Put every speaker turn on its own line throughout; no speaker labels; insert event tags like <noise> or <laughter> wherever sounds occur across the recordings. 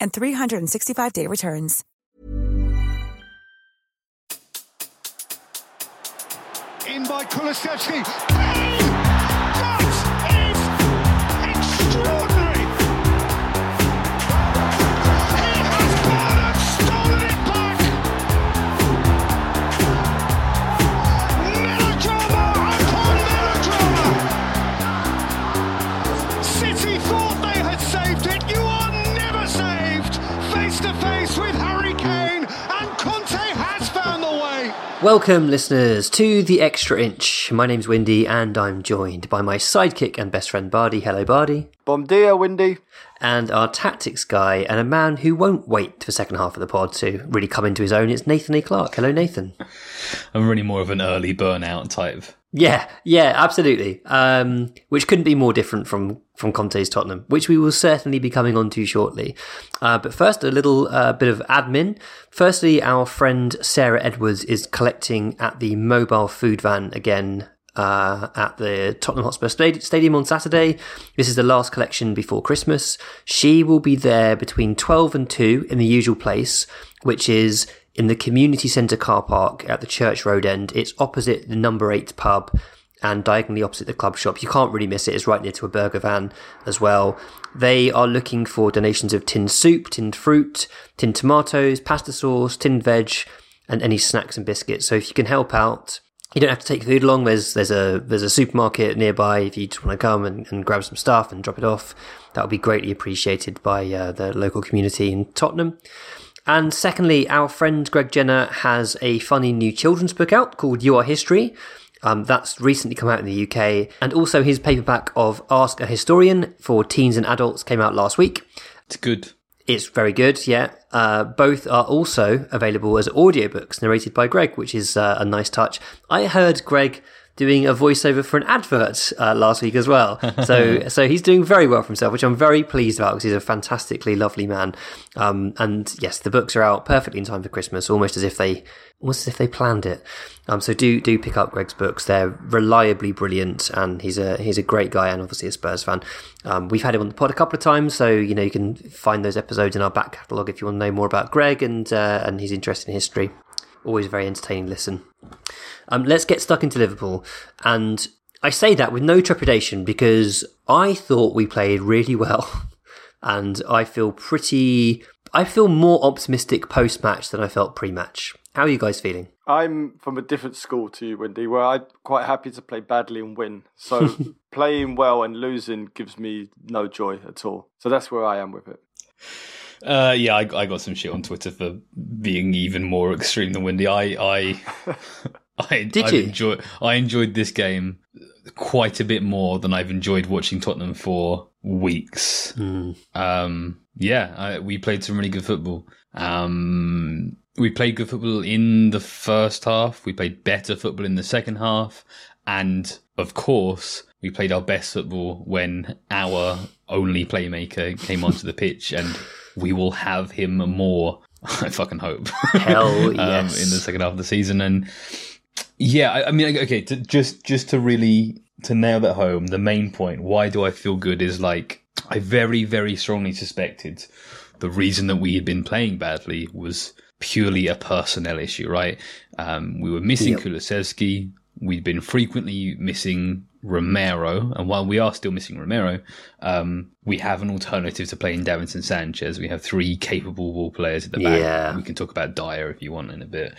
and 365-day returns.
in by Kulusevski.
Welcome, listeners, to the Extra Inch. My name's Windy, and I'm joined by my sidekick and best friend Bardi. Hello, Bardi.
Bom dia, Windy.
And our tactics guy, and a man who won't wait for the second half of the pod to really come into his own. It's Nathan E. Clark. Hello, Nathan.
I'm really more of an early burnout type.
Yeah, yeah, absolutely. Um, which couldn't be more different from from Conte's Tottenham, which we will certainly be coming on to shortly. Uh, but first, a little uh, bit of admin. Firstly, our friend Sarah Edwards is collecting at the mobile food van again. Uh, at the Tottenham Hotspur Stadium on Saturday. This is the last collection before Christmas. She will be there between 12 and 2 in the usual place, which is in the community centre car park at the Church Road end. It's opposite the number 8 pub and diagonally opposite the club shop. You can't really miss it. It's right near to a burger van as well. They are looking for donations of tinned soup, tinned fruit, tinned tomatoes, pasta sauce, tinned veg, and any snacks and biscuits. So if you can help out, you don't have to take food along. There's there's a there's a supermarket nearby if you just want to come and, and grab some stuff and drop it off. That would be greatly appreciated by uh, the local community in Tottenham. And secondly, our friend Greg Jenner has a funny new children's book out called You Are History. Um, that's recently come out in the UK. And also his paperback of Ask a Historian for teens and adults came out last week.
It's good.
It's very good, yeah. Uh, both are also available as audiobooks narrated by Greg, which is uh, a nice touch. I heard Greg doing a voiceover for an advert uh, last week as well. <laughs> So, so he's doing very well for himself, which I'm very pleased about because he's a fantastically lovely man. Um, and yes, the books are out perfectly in time for Christmas, almost as if they, almost as if they planned it. Um, so do do pick up Greg's books; they're reliably brilliant, and he's a he's a great guy, and obviously a Spurs fan. Um, we've had him on the pod a couple of times, so you know you can find those episodes in our back catalogue if you want to know more about Greg and uh, and his interest in history. Always a very entertaining listen. Um, let's get stuck into Liverpool. And I say that with no trepidation because I thought we played really well. <laughs> And I feel pretty. I feel more optimistic post match than I felt pre match. How are you guys feeling?
I'm from a different school to you, Windy, where I'm quite happy to play badly and win. So <laughs> playing well and losing gives me no joy at all. So that's where I am with it.
Uh, yeah, I, I got some shit on Twitter for being even more extreme than Windy. I, I, <laughs> I
Did
I've
you?
Enjoy, I enjoyed this game quite a bit more than I've enjoyed watching Tottenham for weeks.
Hmm.
Um, yeah, I, we played some really good football. Um, we played good football in the first half. We played better football in the second half, and of course, we played our best football when our only playmaker came onto the pitch, and we will have him more. <laughs> I fucking hope.
Hell <laughs>
um,
yes.
in the second half of the season, and yeah, I, I mean, okay, to, just just to really to nail that home, the main point. Why do I feel good? Is like I very very strongly suspected the reason that we had been playing badly was purely a personnel issue, right? Um, we were missing
Yep.
We'd been frequently missing Romero, and while we are still missing Romero, um, we have an alternative to playing Davinson Sanchez. We have three capable ball players at the back.
Yeah.
We can talk about Dier if you want in a bit.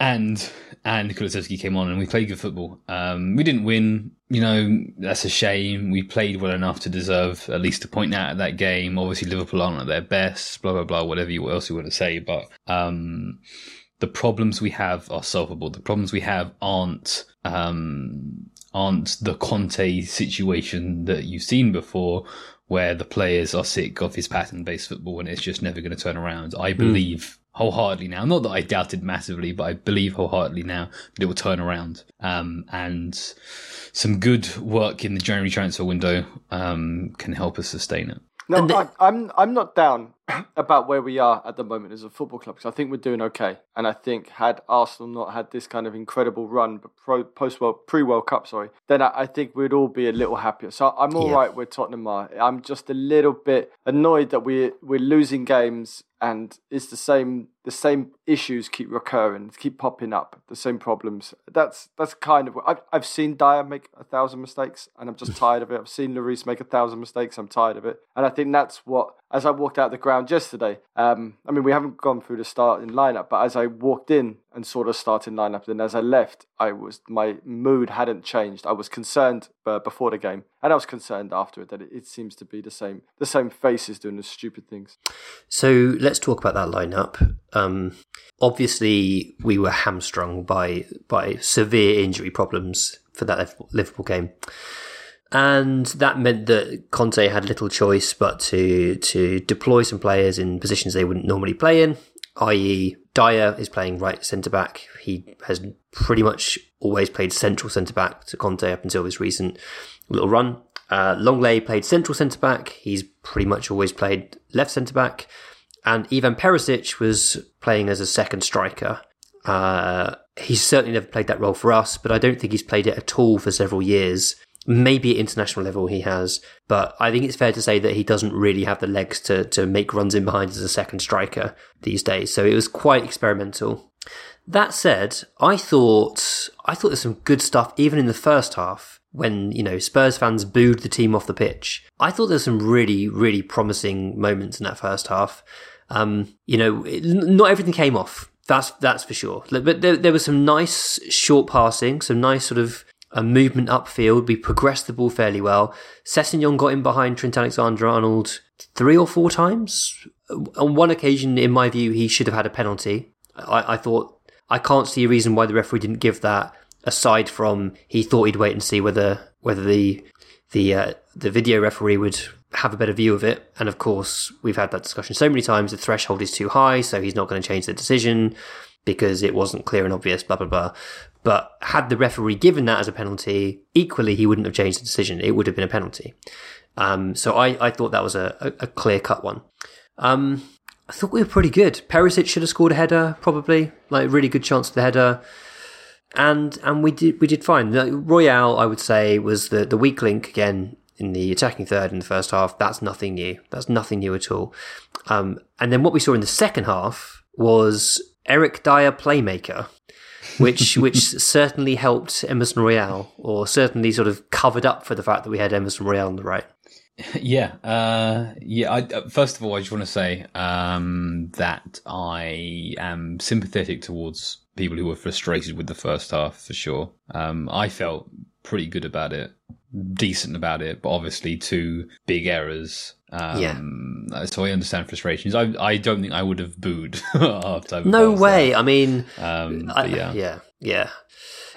And and Kulusevski came on and we played good football. Um, we didn't win, you know, that's a shame. We played well enough to deserve at least a point out of that game. Obviously, Liverpool aren't at their best, blah, blah, blah, whatever you, what else you want to say. But um, the problems we have are solvable. The problems we have aren't um, aren't the Conte situation that you've seen before, where the players are sick of his pattern-based football and it's just never going to turn around. I believe wholeheartedly now, not that I doubted massively, but I believe wholeheartedly now that it will turn around. Um, and some good work in the January transfer window um, can help us sustain it.
No,
And the-
I, I'm I'm not down <coughs> about where we are at the moment as a football club because I think we're doing okay, and I think had Arsenal not had this kind of incredible run, but pro, post world pre World Cup, sorry, then I, I think we'd all be a little happier. So I'm all
Yeah.
right where Tottenham are. I'm just a little bit annoyed that we we're losing games and it's the same the same issues keep recurring, keep popping up, the same problems. That's that's kind of I've I've seen Dier make a thousand mistakes, and I'm just <laughs> tired of it. I've seen Lloris make a thousand mistakes. I'm tired of it, and I think that's what. As I walked out the ground yesterday, um, I mean we haven't gone through the starting lineup, but as I walked in and saw the starting lineup, then as I left, I was my mood hadn't changed. I was concerned uh, before the game, and I was concerned after it that it, it seems to be the same the same faces doing the stupid things.
So let's talk about that lineup. Um, obviously, we were hamstrung by by severe injury problems for that Liv- Liverpool game, and that meant that Conte had little choice but to to deploy some players in positions they wouldn't normally play in. I.e., Dier is playing right centre back. He has pretty much always played central centre back to Conte up until this recent little run. Uh, Lenglet played central centre back. He's pretty much always played left centre back. And Ivan Perisic was playing as a second striker. Uh, he's certainly never played that role for us, but I don't think he's played it at all for several years. Maybe at international level he has, but I think it's fair to say that he doesn't really have the legs to, to make runs in behind as a second striker these days. So it was quite experimental. That said, I thought I thought there's some good stuff even in the first half when you know Spurs fans booed the team off the pitch. I thought there's some really really promising moments in that first half. Um, you know, it, not everything came off. That's that's for sure. But there, there was some nice short passing, some nice sort of a movement upfield. We progressed the ball fairly well. Sessegnon got in behind Trent Alexander-Arnold three or four times. On one occasion, in my view, he should have had a penalty. I, I thought I can't see a reason why the referee didn't give that. Aside from he thought he'd wait and see whether whether the the uh, the video referee would have a better view of it. And of course, we've had that discussion so many times. The threshold is too high, so he's not going to change the decision because it wasn't clear and obvious. Blah blah blah. But had the referee given that as a penalty, equally he wouldn't have changed the decision. It would have been a penalty. Um, so I, I thought that was a, a, a clear cut one. Um, I thought we were pretty good. Perisic should have scored a header, probably like really good chance for the header, and and we did we did fine. The Royal, I would say, was the the weak link again in the attacking third in the first half. That's nothing new. That's nothing new at all. Um, and then what we saw in the second half was Eric Dier playmaker. Which which certainly helped Emerson Royal, or certainly sort of covered up for the fact that we had Emerson Royal on the right. <laughs>
Yeah, uh, yeah. I, uh, first of all, I just want to say um, that I am sympathetic towards people who were frustrated with the first half for sure. Um, I felt pretty good about it, decent about it, but obviously two big errors. Um, So I understand frustrations. I I don't think I would have booed <laughs> after.
No way. I mean,
Um,
I,
yeah.
yeah, yeah.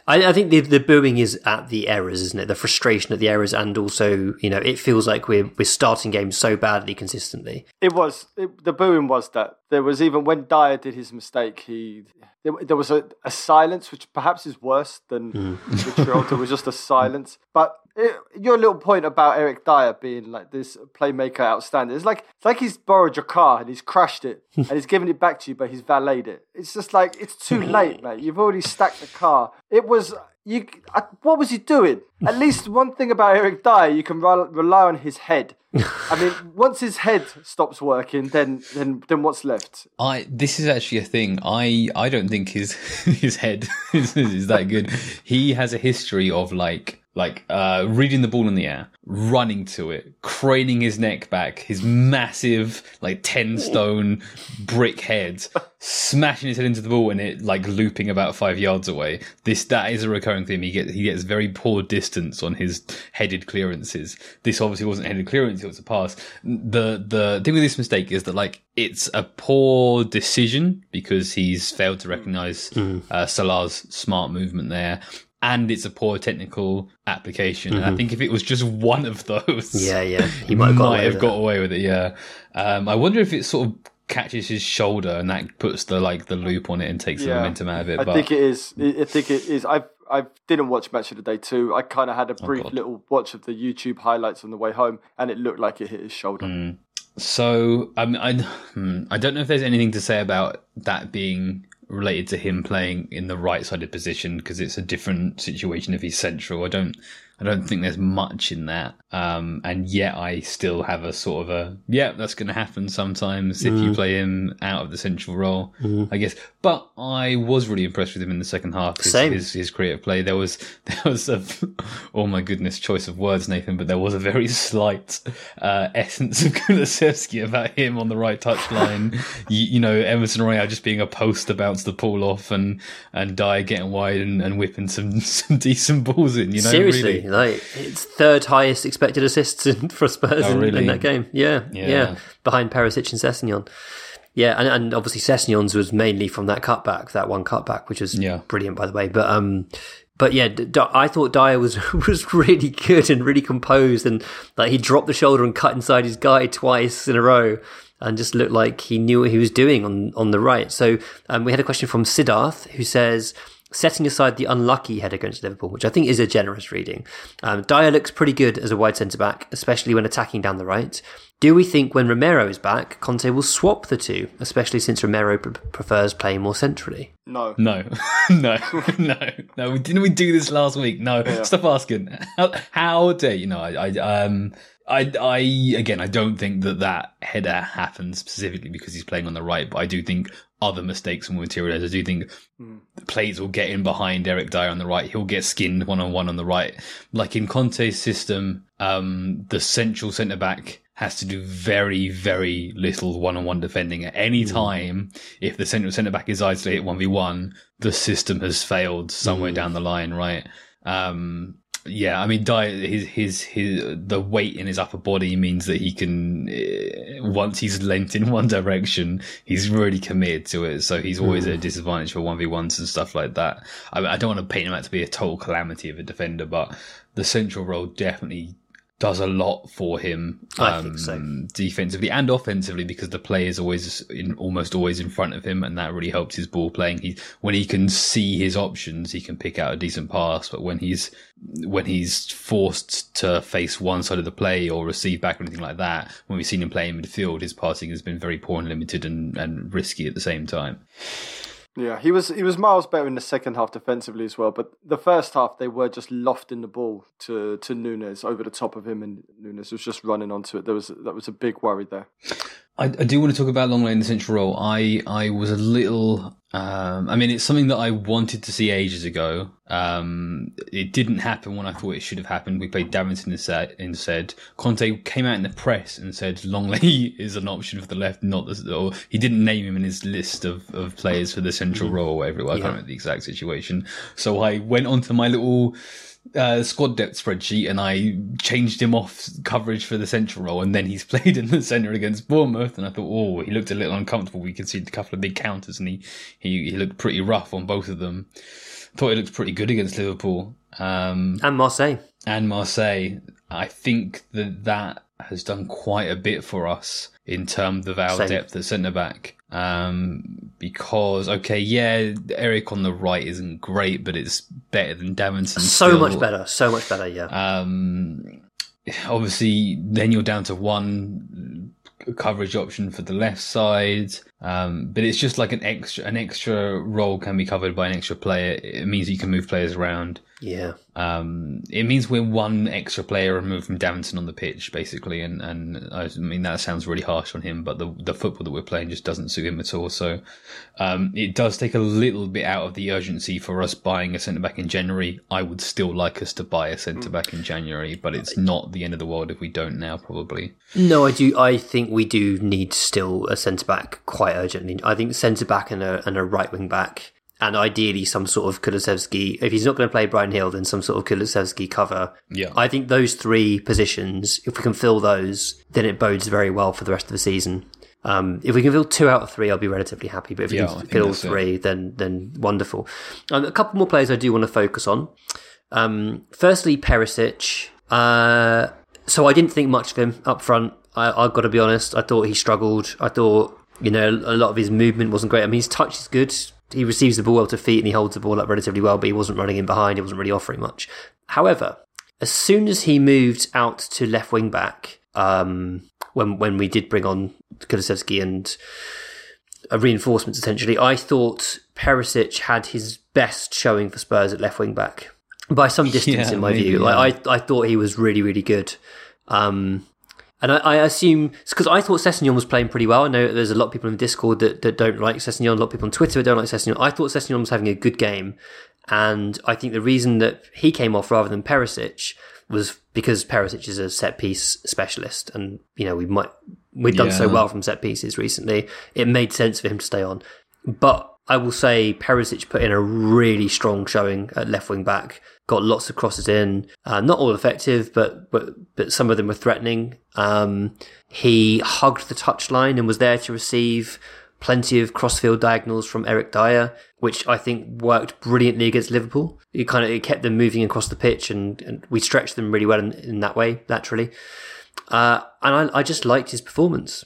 I, I think the the booing is at the errors, isn't it? The frustration at the errors, and also, you know, it feels like we're we're starting games so badly consistently.
It was it, the booing was that there was even when Dier did his mistake, he there, there was a, a silence which perhaps is worse than hmm. the Vitriol. There was just a silence. But it, your little point about Eric Dier being like this playmaker outstanding, it's like it's like he's borrowed your car and he's crashed it <laughs> and he's given it back to you, but he's valeted it. It's just like it's too late, <laughs> mate. You've already stacked the car. It was you, I, what was he doing? At <laughs> least one thing about Eric Dier, you can rely, rely on his head. I mean, once his head stops working, then then then what's left?
I this is actually a thing. I I don't think his his head is, is that good. He has a history of like like uh, reading the ball in the air, running to it, craning his neck back, his massive like ten stone brick head, smashing his head into the ball and it like looping about five yards away. This that is a recurring theme. He gets he gets very poor distance on his headed clearances. This obviously wasn't headed clearance; it was a pass. The the thing with this mistake is that like it's a poor decision because he's failed to recognize uh, Salah's smart movement there. And it's a poor technical application. And I think if it was just one of those,
Yeah, yeah. He <laughs> might have got away
have
with
got
it.
away with it. Yeah. Um, I wonder if it sort of catches his shoulder and that puts the like the loop on it and takes the momentum out of it.
I
but
think it is. I I think it is. I I didn't watch match of the day too. I kind of had a brief
Oh,
little watch of the YouTube highlights on the way home, and it looked like it hit his shoulder.
Mm. So um, I hmm, I don't know if there's anything to say about that being related to him playing in the right-sided position because it's a different situation if he's central. I don't I don't think there's much in that. Um, and yet I still have a sort of a yeah that's going to happen sometimes if you play him out of the central role. I guess. But I was really impressed with him in the second half. His,
Same.
his his creative play. There was <laughs> there was a oh my goodness choice of words, Nathan. But there was a very slight uh, essence of <laughs> Kulusevski about him on the right touchline. <laughs> you, you know, Emerson Royal just being a post to bounce the ball off, and and Dier getting wide and, and whipping some some decent balls in. You know,
Seriously,
really.
Like it's third highest expected assists in, <laughs> for Spurs
Oh,
in,
really?
in that game. Yeah,
Yeah.
yeah, behind Perisic and Sessegnon. Yeah, and, and obviously Sessegnon's was mainly from that cutback, that one cutback, which was
Yeah.
brilliant, by the way. But um, but yeah, I thought Dier was <laughs> was really good and really composed, and like he dropped the shoulder and cut inside his guy twice in a row, and just looked like he knew what he was doing on on the right. So um, we had a question from Siddharth who says. Setting aside the unlucky head against Liverpool, which I think is a generous reading, um, Dier looks pretty good as a wide centre back, especially when attacking down the right. Do we think when Romero is back, Conte will swap the two, especially since Romero pr- prefers playing more centrally?
No,
No, <laughs> <laughs> no, no, no. Didn't we do this last week? No, stop asking. How, how dare you? know? I, I, um, I, I, again, I don't think that that header happens specifically because he's playing on the right, but I do think other mistakes will materialize. I do think the plays will get in behind Eric Dier on the right. He'll get skinned one on one on the right. Like in Conte's system, um, the central centre back has to do very, very little one on one defending. At any time, if the central centre back is isolated 1v1, the system has failed somewhere down the line, right? Um, yeah, I mean, Dier, his, his, his, the weight in his upper body means that he can, uh, once he's lent in <laughs> one direction, he's really committed to it. So he's always at a disadvantage for 1v1s and stuff like that. I, I don't want to paint him out to be a total calamity of a defender, but the central role definitely does a lot for him.
I think so.
um, Defensively and offensively, because the play is always in, almost always in front of him, and that really helps his ball playing. He, when he can see his options, he can pick out a decent pass. But when he's, when he's forced to face one side of the play or receive back or anything like that, when we've seen him play in midfield, his passing has been very poor and limited and, and risky at the same time.
Yeah, he was he was miles better in the second half defensively as well. But the first half they were just lofting the ball to to Nunez over the top of him, and Nunez was just running onto it. There was that was a big worry there.
I, I do want to talk about Lenglet in the central role. I, I was a little, um, I mean, it's something that I wanted to see ages ago. Um, it didn't happen when I thought it should have happened. We played Davinson instead. instead. Conte came out in the press and said Lenglet <laughs> is an option for the left, not the, or he didn't name him in his list of, of players for the central role or whatever. was. I can't remember the exact situation. So I went onto my little, uh, squad depth spreadsheet and I changed him off coverage for the central role and then he's <laughs> played in the centre against Bournemouth and I thought, oh, he looked a little uncomfortable. We conceded a couple of big counters and he, he, he looked pretty rough on both of them. Thought he looked pretty good against Liverpool. Um,
And Marseille.
and Marseille, I think that that has done quite a bit for us in terms of our
Same.
depth at centre back. Um, because okay, yeah, Eric on the right isn't great, but it's better than Davinson.
So
still.
much better. So much better, yeah.
Um, obviously, then you're down to one coverage option for the left side. Um, but it's just like an extra an extra role can be covered by an extra player. It means you can move players around.
Yeah.
Um, it means we're one extra player removed from Davinson on the pitch, basically. And, and I mean, that sounds really harsh on him, but the, the football that we're playing just doesn't suit him at all. So, um, it does take a little bit out of the urgency for us buying a centre back in January. I would still like us to buy a centre back in January, but it's not the end of the world if we don't now, probably.
No, I do. I think we do need still a centre back quite urgently. I think centre back and a, and a right wing back and ideally some sort of Kulusevski. If he's not going to play Bryan Gil, then some sort of Kulusevski cover.
Yeah.
I think those three positions, if we can fill those, then it bodes very well for the rest of the season. Um, if we can fill two out of three, I'll be relatively happy. But if we
Yeah, I
can
think
fill
that's it.
three, then then wonderful. Um, a couple more players I do want to focus on. Um, firstly, Perisic. Uh, so I didn't think much of him up front. I, I've got to be honest. I thought he struggled. I thought you know a lot of his movement wasn't great. I mean, his touch is good. He receives the ball well to feet and he holds the ball up relatively well, but he wasn't running in behind. He wasn't really offering much. However, as soon as he moved out to left wing back, um, when when we did bring on Kulusevski and uh, reinforcements essentially, I thought Perisic had his best showing for Spurs at left wing back by some distance,
Yeah,
in my
maybe,
view.
yeah.
Like I, I thought he was really, really good. Um, and I, I assume because I thought Sessegnon was playing pretty well. I know there's a lot of people in the Discord that, that don't like Sessegnon. A lot of people on Twitter that don't like Sessegnon. I thought Sessegnon was having a good game, and I think the reason that he came off rather than Perisic was because Perisic is a set piece specialist, and you know we might we've done so well from set pieces recently. It made sense for him to stay on, but I will say Perisic put in a really strong showing at left wing back. Got lots of crosses in, uh, not all effective, but but but some of them were threatening. Um, he hugged the touchline and was there to receive plenty of crossfield diagonals from Eric Dier, which I think worked brilliantly against Liverpool. It kind of it kept them moving across the pitch, and, and we stretched them really well in, in that way, naturally. Uh, and I, I just liked his performance.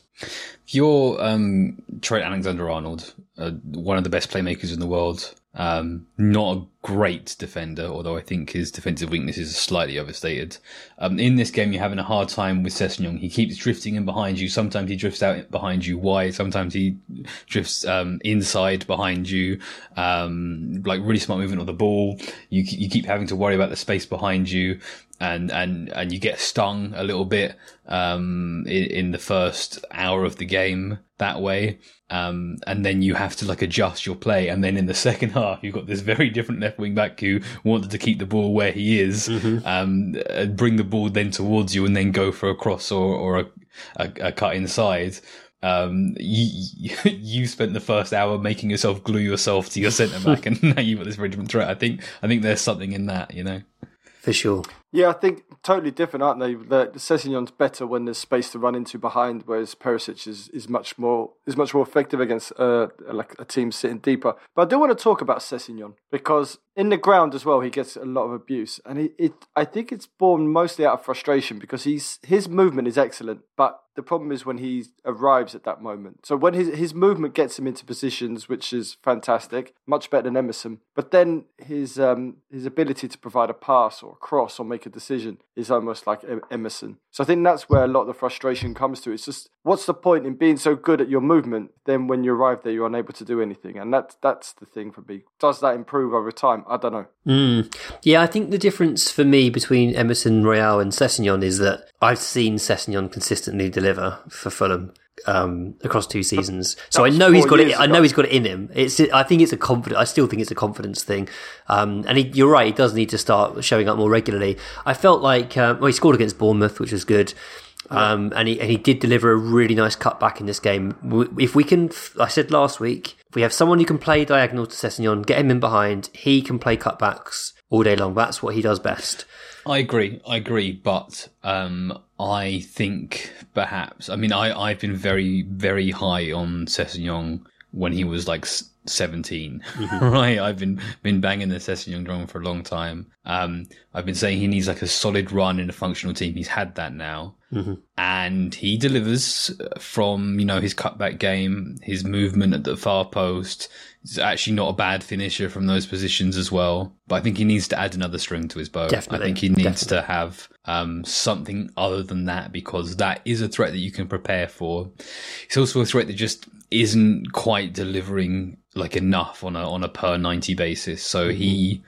You're um, Trent Alexander Arnold, uh, one of the best playmakers in the world. Um, not a great defender, although I think his defensive weaknesses are slightly overstated. Um, in this game, you're having a hard time with Sessegnon. He keeps drifting in behind you. Sometimes he drifts out behind you wide. Sometimes he drifts um, inside behind you. Um, like really smart movement of the ball. You you keep having to worry about the space behind you and and and you get stung a little bit um in, in the first hour of the game that way um and then you have to like adjust your play and then in the <laughs> second half you've got this very different left wing back who wanted to keep the ball where he is um and bring the ball then towards you and then go for a cross or or a, a, a cut inside um, you, <laughs> you spent the first hour making yourself glue yourself to your centre back, <laughs> and now you've got this very different threat. I think, I think there's something in that, you know.
For sure.
Yeah, I think totally different, aren't they? The, Sessegnon's better when there's space to run into behind, whereas Perisic is, is much more is much more effective against uh, like a team sitting deeper. But I do want to talk about Sessegnon because in the ground as well, he gets a lot of abuse, and he, it I think it's born mostly out of frustration because he's his movement is excellent, but the problem is when he arrives at that moment. So when his his movement gets him into positions, which is fantastic, much better than Emerson. But then his um his ability to provide a pass or a cross or make a decision is almost like Emerson. So I think that's where a lot of the frustration comes to. It's just what's the point in being so good at your movement, then when you arrive there you're unable to do anything, and that's that's the thing for me. Does that improve over time? I don't know.
Mm. Yeah, I think the difference for me between Emerson Royal and Sessegnon is that I've seen Sessegnon consistently deliver for Fulham um, across two seasons, so I know he's got it.
years
I know he's got it in him. It's. I think it's a confident. I still think it's a confidence thing, um, and he, you're right. He does need to start showing up more regularly. I felt like um, well, he scored against Bournemouth, which was good. Um, and he and he did deliver a really nice cutback in this game. If we can, I said last week, if we have someone who can play diagonal to Sessegnon, get him in behind, he can play cutbacks all day long. That's what he does best.
I agree. I agree, but um, I think perhaps. I mean, I I've been very very high on Sessegnon when he was like 17,
Mm-hmm. <laughs>
right? I've been been banging the Sessegnon drum for a long time. Um, I've been saying he needs like a solid run in a functional team. He's had that now,
Mm-hmm.
and he delivers from you know his cutback game, his movement at the far post. He's actually not a bad finisher from those positions as well. But I think he needs to add another string to his bow.
Definitely,
I think he needs
definitely.
to have um, something other than that because that is a threat that you can prepare for. It's also a threat that just isn't quite delivering like enough on a on a per ninety basis. So he,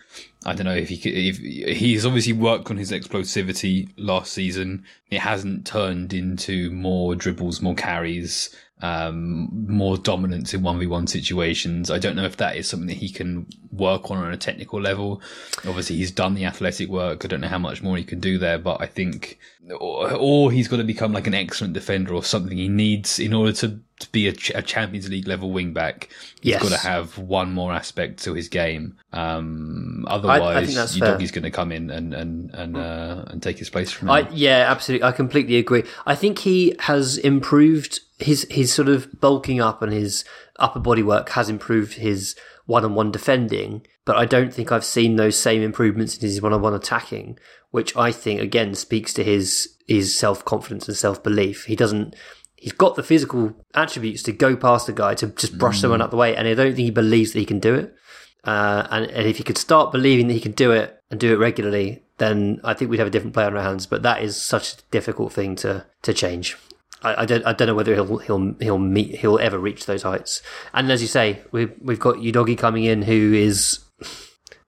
I don't know if he could, if he's obviously worked on his explosivity last season. It hasn't turned into more dribbles, more carries, um, more dominance in one v one situations. I don't know if that is something that he can work on on a technical level. Obviously, he's done the athletic work. I don't know how much more he can do there, but I think, or, or he's got to become like an excellent defender or something. He needs in order to, to be a, ch- a Champions League level wing back. He's
Yes.
got to have one more aspect to his game. Um, otherwise, Udogie's going to come in and and and uh, and take his place from him.
I, yeah, absolutely. I completely agree. I think he has improved his his sort of bulking up and his upper body work has improved his one on one defending, but I don't think I've seen those same improvements in his one on one attacking, which I think again speaks to his his self confidence and self belief. He doesn't. He's got the physical attributes to go past a guy to just brush someone out the way, and I don't think he believes that he can do it. Uh, and, and if he could start believing that he can do it and do it regularly, then I think we'd have a different player on our hands. But that is such a difficult thing to to change. I, I don't I don't know whether he'll he'll he'll meet he'll ever reach those heights. And as you say, we've we've got Udogie coming in, who is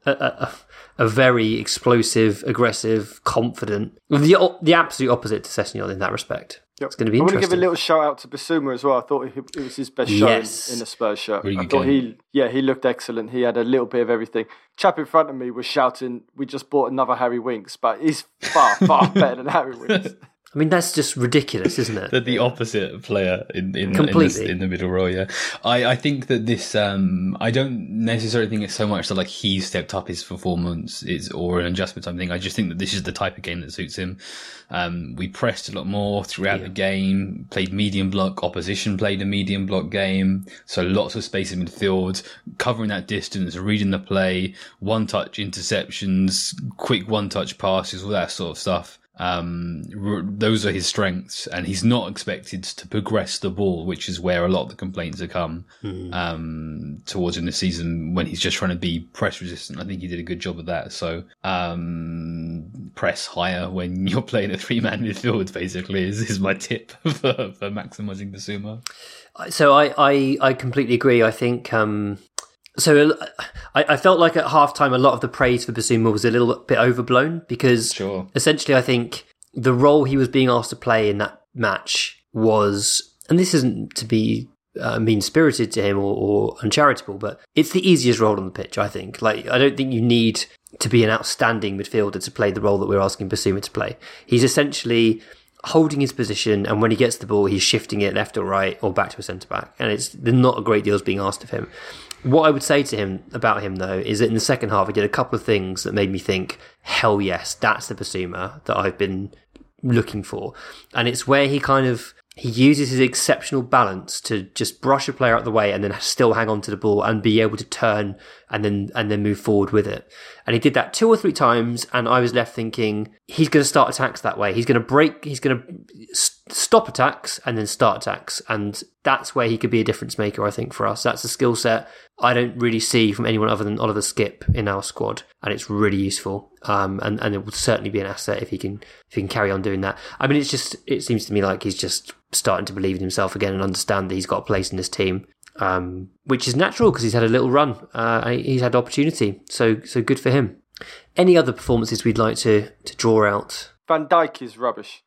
a, a, a very explosive, aggressive, confident, the the absolute opposite to Sessegnon in that respect. It's going to be
I want to give a little shout out to Bissouma as well. I thought it was his best
Yes.
show in, in a Spurs shirt.
Really
I thought
game.
he, yeah, he looked excellent. He had a little bit of everything. Chap in front of me was shouting, "We just bought another Harry Winks," but he's far, far <laughs> better than Harry Winks.
I mean, that's just ridiculous, isn't it? <laughs>
They're the opposite player in in, in,
Completely.
the, in the middle row. Yeah, I, I think that this. Um, I don't necessarily think it's so much that like he's stepped up his performance is or an adjustment type thing. I just think that this is the type of game that suits him. Um, we pressed a lot more throughout the game. Played medium block. Opposition played a medium block game. So lots of space in midfield, covering that distance, reading the play, one touch interceptions, quick one touch passes, all that sort of stuff. Um, r- those are his strengths, and he's not expected to progress the ball, which is where a lot of the complaints have come um, towards in the season when he's just trying to be press resistant. I think he did a good job of that. So um, press higher when <laughs> you're playing a three man midfield. Basically, is, is my tip <laughs> for, for maximizing Bissouma.
So I, I, I completely agree. I think um, so. I, I felt like at halftime a lot of the praise for Bissouma was a little bit overblown because
Sure.
essentially I think the role he was being asked to play in that match was, and this isn't to be uh, mean spirited to him or, or uncharitable, but it's the easiest role on the pitch. I think. Like I don't think you need to be an outstanding midfielder to play the role that we're asking Bissouma to play. He's essentially holding his position, and when he gets the ball, he's shifting it left or right or back to a centre back, and it's not a great deal is being asked of him. What I would say to him about him though is that in the second half he did a couple of things that made me think, hell yes, that's the Bissouma that I've been looking for, and it's where he kind of he uses his exceptional balance to just brush a player out of the way and then still hang on to the ball and be able to turn and then and then move forward with it. And he did that two or three times, and I was left thinking he's going to start attacks that way. He's going to break. He's going to stop attacks and then start attacks, and that's where he could be a difference maker. I think for us, that's a skill set I don't really see from anyone other than Oliver Skipp in our squad, and it's really useful. Um, and and it will certainly be an asset if he can if he can carry on doing that. I mean, it's just it seems to me like he's just starting to believe in himself again and understand that he's got a place in this team, um, which is natural because he's had a little run. Uh, he's had opportunity, so so good for him. Any other performances we'd like to to draw out?
Van Dijk is rubbish.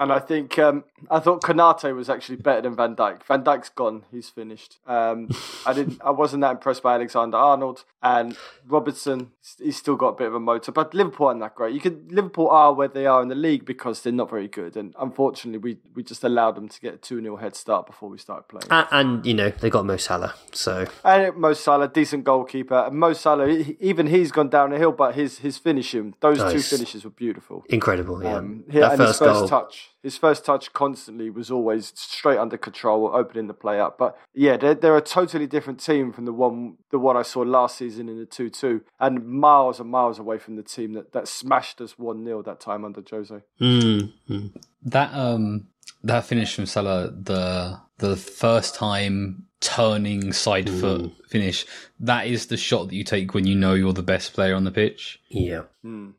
And I think um, I thought Konate was actually better than Van Dijk. Van Dijk's gone; he's finished. Um, I didn't. I wasn't that impressed by Alexander Arnold and Robertson. He's still got a bit of a motor, but Liverpool aren't that great. You could Liverpool are where they are in the league because they're not very good, and unfortunately, we, we just allowed them to get a two 0 head start before we started playing.
And, and you know they got Mo Salah, so
And Mo Salah, decent goalkeeper. And Mo Salah, he- even he's gone down the hill, but his his finishing, those two finishes were beautiful.
incredible. Yeah,
Um,
that first
first first touch, his first touch constantly was always straight under control, opening the play up. But yeah, they're, they're a totally different team from the one the one I saw last season in the two two, and miles and miles away from the team that, that smashed us one 0 that time under Jose.
Mm, mm.
That um that finish from Salah, the the first time turning side foot finish, that is the shot that you take when you know you're the best player on the pitch.
Yeah.
Hmm.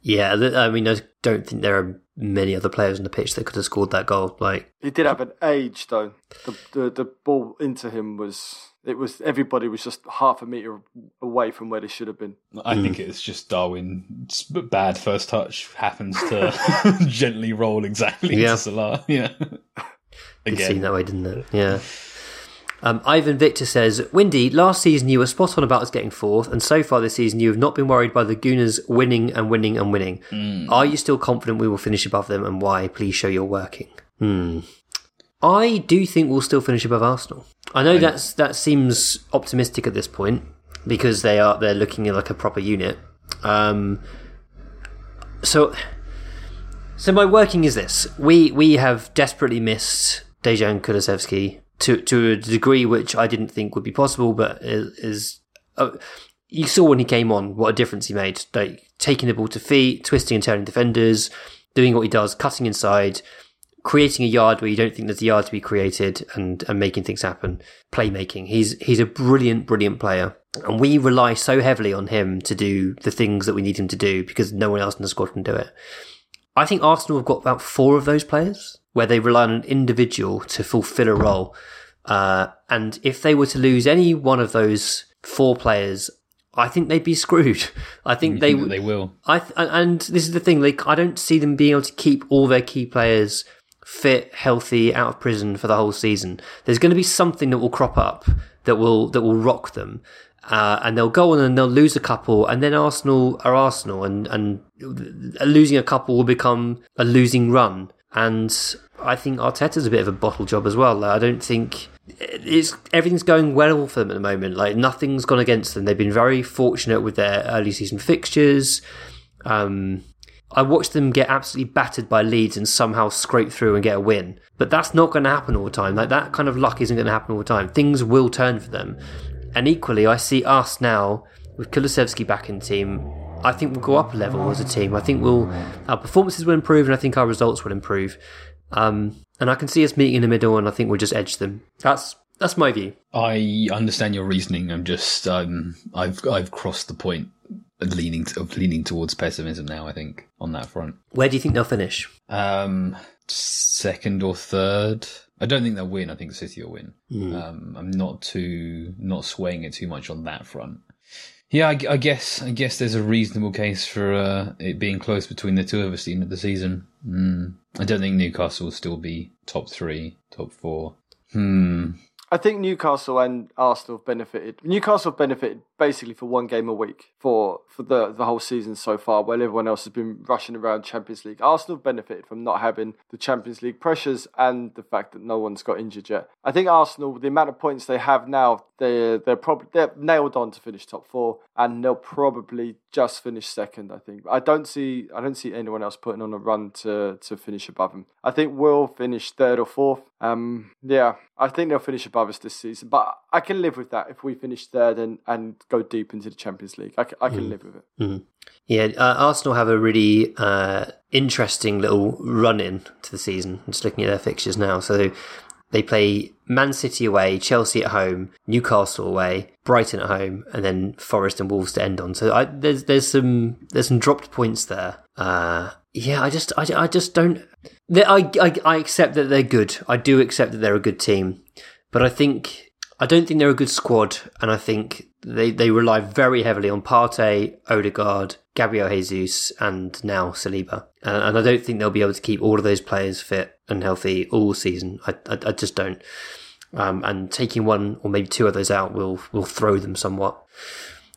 Yeah, I mean, I don't think there are many other players on the pitch that could have scored that goal. Like,
He did have an age though. The, the the ball into him was it was everybody was just half a meter away from where they should have been.
I think mm. it's just Darwin's bad first touch happens to <laughs> <laughs> gently roll exactly
Yeah.
into Salah. Yeah.
it seemed that way, didn't it? Yeah. Um, Ivan Victor says, Windy, last season you were spot on about us getting fourth, and so far this season you have not been worried by the Gooners winning and winning and winning. Are you still confident we will finish above them, and why? Please show you're working. Hmm. I do think we'll still finish above Arsenal. I know that's that seems optimistic at this point because they are they're looking like a proper unit. Um, so, so my working is this: we we have desperately missed Dejan Kulusevski to to a degree which I didn't think would be possible, but is. is uh, you saw when he came on what a difference he made. Like taking the ball to feet, twisting and turning defenders, doing what he does, cutting inside, creating a yard where you don't think there's a yard to be created, and and making things happen. Playmaking. He's he's a brilliant, brilliant player, and we rely so heavily on him to do the things that we need him to do because no one else in the squad can do it. I think Arsenal have got about four of those players where they rely on an individual to fulfill a role. Uh, and if they were to lose any one of those four players, I think they'd be <laughs> screwed. I think
You
they
think they will.
I th- and this is the thing. Like, I don't see them being able to keep all their key players fit, healthy, out of prison for the whole season. There's going to be something that will crop up that will that will rock them, uh, and they'll go on and they'll lose a couple, and then Arsenal are Arsenal, and and losing a couple will become a losing run. And I think Arteta's a bit of a bottle job as well. Like, I don't think it's everything's going well for them at the moment. Like nothing's gone against them. They've been very fortunate with their early season fixtures. Um, I watched them get absolutely battered by Leeds and somehow scrape through and get a win. But that's not going to happen all the time. Like that kind of luck isn't going to happen all the time. Things will turn for them. And equally, I see us now with Kulusevski back in team. I think we'll go up a level as a team. I think we'll our performances will improve, and I think our results will improve. Um, and I can see us meeting in the middle, and I think we'll just edge them. That's that's my view.
I understand your reasoning. I'm just um, I've I've crossed the point of leaning of leaning towards pessimism now. I think on that front.
Where do you think they'll finish?
Um, second or third. I don't think they'll win. I think City will win. Um, I'm not too not swaying it too much on that front. Yeah, I, I guess I guess there's a reasonable case for uh, it being close between the two of us at the end of the season. Mm. I don't think Newcastle will still be top three, top four. Hmm.
I think Newcastle and Arsenal have benefited. Newcastle have benefited basically for one game a week for, for the, the whole season so far, while everyone else has been rushing around Champions League. Arsenal benefited from not having the Champions League pressures and the fact that no one's got injured yet. I think Arsenal, with the amount of points they have now, they're they're probably they're nailed on to finish top four, and they'll probably just finish second. I think. I don't see I don't see anyone else putting on a run to to finish above them. I think we'll finish third or fourth. Um, yeah, I think they'll finish above us this season, but I can live with that if we finish third and, and go deep into the Champions League. I can, I can live with it.
Yeah, uh, Arsenal have a really uh, interesting little run in to the season. I'm just looking at their fixtures now. So they play Man City away, Chelsea at home, Newcastle away, Brighton at home, and then Forest and Wolves to end on. So I, there's there's some there's some dropped points there. Uh, yeah, I just I, I just don't. I, I I accept that they're good. I do accept that they're a good team, but I think I don't think they're a good squad, and I think they they rely very heavily on Partey, Odegaard, Gabriel Jesus, and now Saliba, and, and I don't think they'll be able to keep all of those players fit and healthy all season. I I, I just don't. Um, and taking one or maybe two of those out will will throw them somewhat.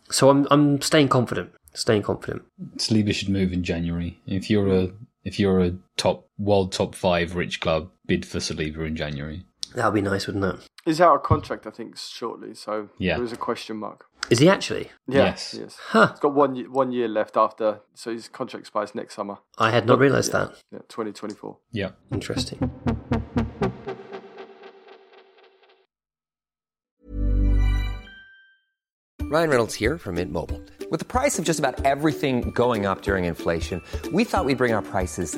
So I'm I'm staying confident. Staying confident.
Saliba should move in January. If you're a if you're a top world top five rich club, bid for Saliba in January.
That would be nice, wouldn't it?
He's out of contract, I think, shortly, so
Yeah.
there is a question mark.
Is he actually?
Yeah,
Yes.
Yes.
Huh.
He's got one one year left after, so his contract expires next summer.
I had not realised
yeah,
that.
Yeah, 2024.
Yeah.
Interesting.
Ryan Reynolds here from Mint Mobile. With the price of just about everything going up during inflation, we thought we'd bring our prices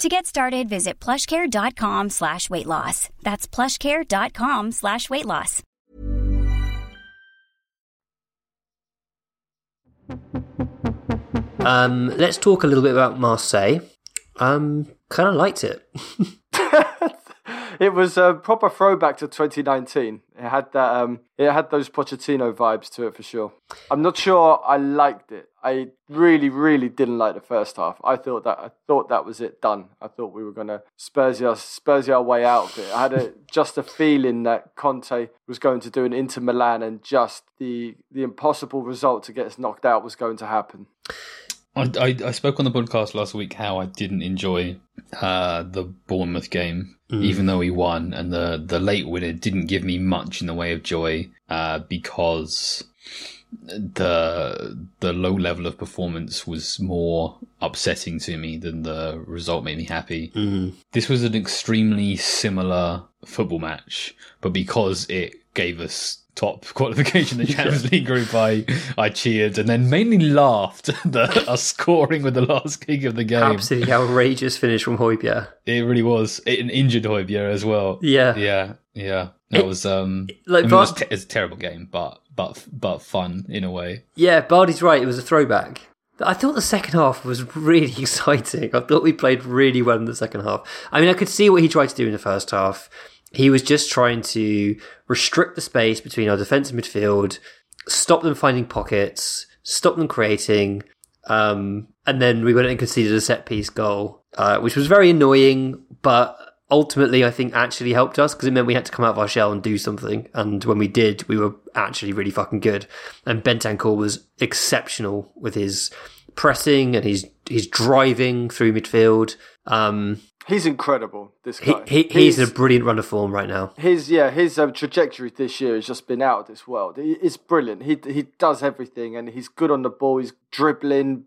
To get started, visit plushcare.com slash weight loss. That's plushcare.com slash weight loss.
Um, let's talk a little bit about Marseille. Um, kind of liked it. <laughs>
It was a proper throwback to 2019. It had that. Um, it had those Pochettino vibes to it for sure. I'm not sure I liked it. I really, really didn't like the first half. I thought that I thought that was it done. I thought we were gonna Spursy our, Spursy our way out of it. I had a, just a feeling that Conte was going to do an Inter Milan and just the the impossible result to get us knocked out was going to happen.
I, I, I spoke on the podcast last week how I didn't enjoy uh, the Bournemouth game, even though we won, and the, the late winner didn't give me much in the way of joy uh, because the the low level of performance was more upsetting to me than the result made me happy. This was an extremely similar football match, but because it gave us top <laughs> qualification in the Champions League group, I I cheered and then mainly laughed <laughs> at us scoring with the last kick of the game.
Absolutely outrageous finish from Højbjerg.
It really was it, injured Højbjerg as well.
Yeah.
yeah, yeah. That
It-
was um.
like,
I mean, it, was te- it's a terrible game, but but but fun in a way.
Yeah, Bardi's right. It was a throwback. I thought the second half was really <laughs> exciting. I thought we played really well in the second half. I mean, I could see what he tried to do in the first half. He was just trying to restrict the space between our defence and midfield, stop them finding pockets, stop them creating, um, and then we went and conceded a set piece goal, uh, which was very annoying, but ultimately I think actually helped us because it meant we had to come out of our shell and do something. And when we did, we were actually really fucking good. And Bentancur was exceptional with his pressing and his his driving through midfield. Um,
He's incredible. This guy.
he he's a brilliant run of form right now.
his yeah his um, trajectory this year has just been out of this world. He, it's brilliant. He he does everything, and he's good on the ball. He's dribbling,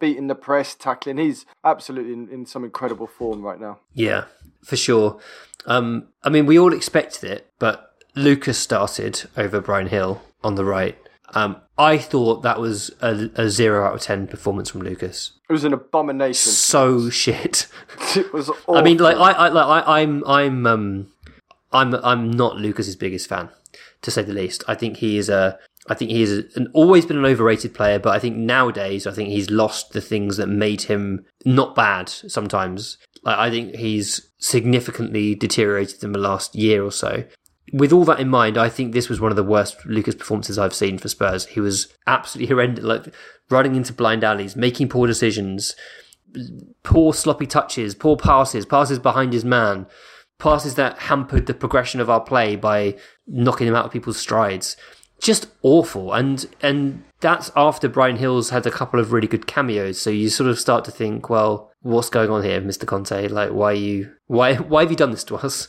beating the press, tackling. He's absolutely in, in some incredible form right now.
Yeah, for sure. Um, I mean, we all expected it, but Lucas started over Bryan Gil on the right. Um, I thought that was a, a zero out of ten performance from Lucas.
It was an abomination.
So <laughs> shit.
it was. Awful.
I mean, like I, I, like I, I'm, I'm, um, I'm, I'm not Lucas's biggest fan, to say the least. I think he is a, I think he is an, always been an overrated player, but I think nowadays, I think he's lost the things that made him not bad. Sometimes, like, I think he's significantly deteriorated in the last year or so. With all that in mind, I think this was one of the worst Lucas performances I've seen for Spurs. He was absolutely horrendous, like running into blind alleys, making poor decisions, poor sloppy touches, poor passes, passes behind his man, passes that hampered the progression of our play by knocking him out of people's strides. Just awful. And and that's after Bryan Gil's had a couple of really good cameos. So you sort of start to think, well, what's going on here, Mr. Conte? Like why you why why have you done this to us?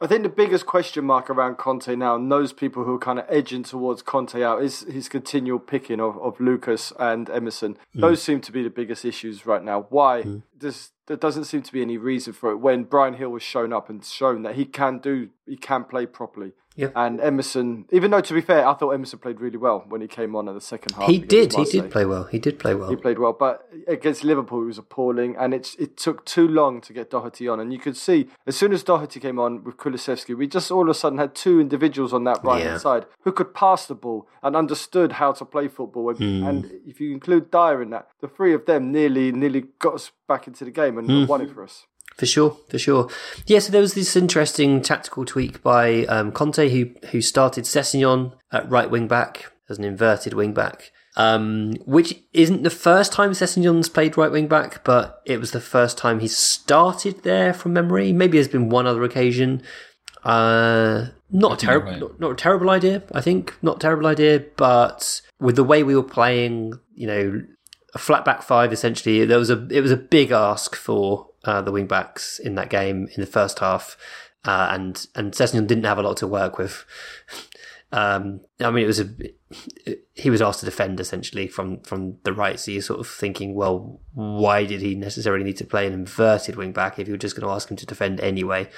I think the biggest question mark around Conte now, and those people who are kind of edging towards Conte out, is his continual picking of, of Lucas and Emerson. Mm. Those seem to be the biggest issues right now. Why mm. there's there doesn't seem to be any reason for it when Bryan Gil was shown up and shown that he can do he can play properly.
Yeah.
And Emerson, even though to be fair, I thought Emerson played really well when he came on in the second half.
He did. He did play well. He did play well.
He played well, but against Liverpool, he was appalling, and it's it took too long to get Doherty on. And you could see as soon as Doherty came on with Kulusevski, we just all of a sudden had two individuals on that right hand
Yeah.
side who could pass the ball and understood how to play football. And,
Hmm.
and if you include Dier in that, the three of them nearly nearly got us back into the game and
Hmm.
won it for us.
For sure, for sure. Yeah, so there was this interesting tactical tweak by um, Conte, who who started Sessegnon at right wing back as an inverted wing back, um, which isn't the first time Sessegnon's played right wing back, but it was the first time he started there from memory. Maybe there's been one other occasion. Uh, not a terrible,
right.
not, not a terrible idea. I think not a terrible idea, but with the way we were playing, you know, a flat back five essentially. There was a it was a big ask for uh, the wing backs in that game in the first half, uh, and and Sessegnon didn't have a lot to work with. <laughs> Um, I mean, it was a he was asked to defend essentially from from the right. So you're sort of thinking, well, why did he necessarily need to play an inverted wing back if you were just going to ask him to defend anyway?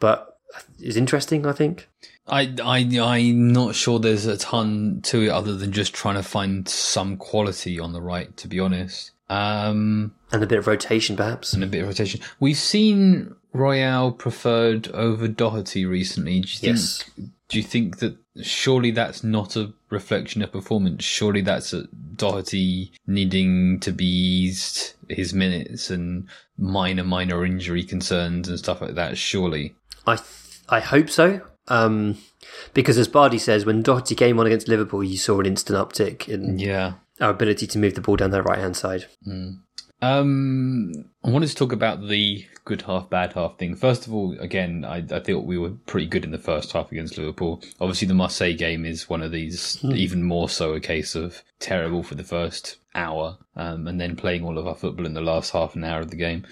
But it's interesting, I think.
I, I, I'm not sure there's a ton to it other than just trying to find some quality on the right, to be honest. Um,
and a bit of rotation, perhaps.
And a bit of rotation. We've seen Royal preferred over Doherty recently. Do you think,
Yes.
do you think that surely that's not a reflection of performance? Surely that's a Doherty needing to be eased his minutes and minor, minor injury concerns and stuff like that, surely.
I th- I hope so. Um, because as Bardi says, when Doherty came on against Liverpool, you saw an instant uptick in
Yeah.
Our ability to move the ball down their right hand side.
Um, I wanted to talk about the good half, bad half thing. First of all, again, I, I thought we were pretty good in the first half against Liverpool. Obviously, the Marseille game is one of these, even more so a case of terrible for the first hour, um, and then playing all of our football in the last half an hour of the game.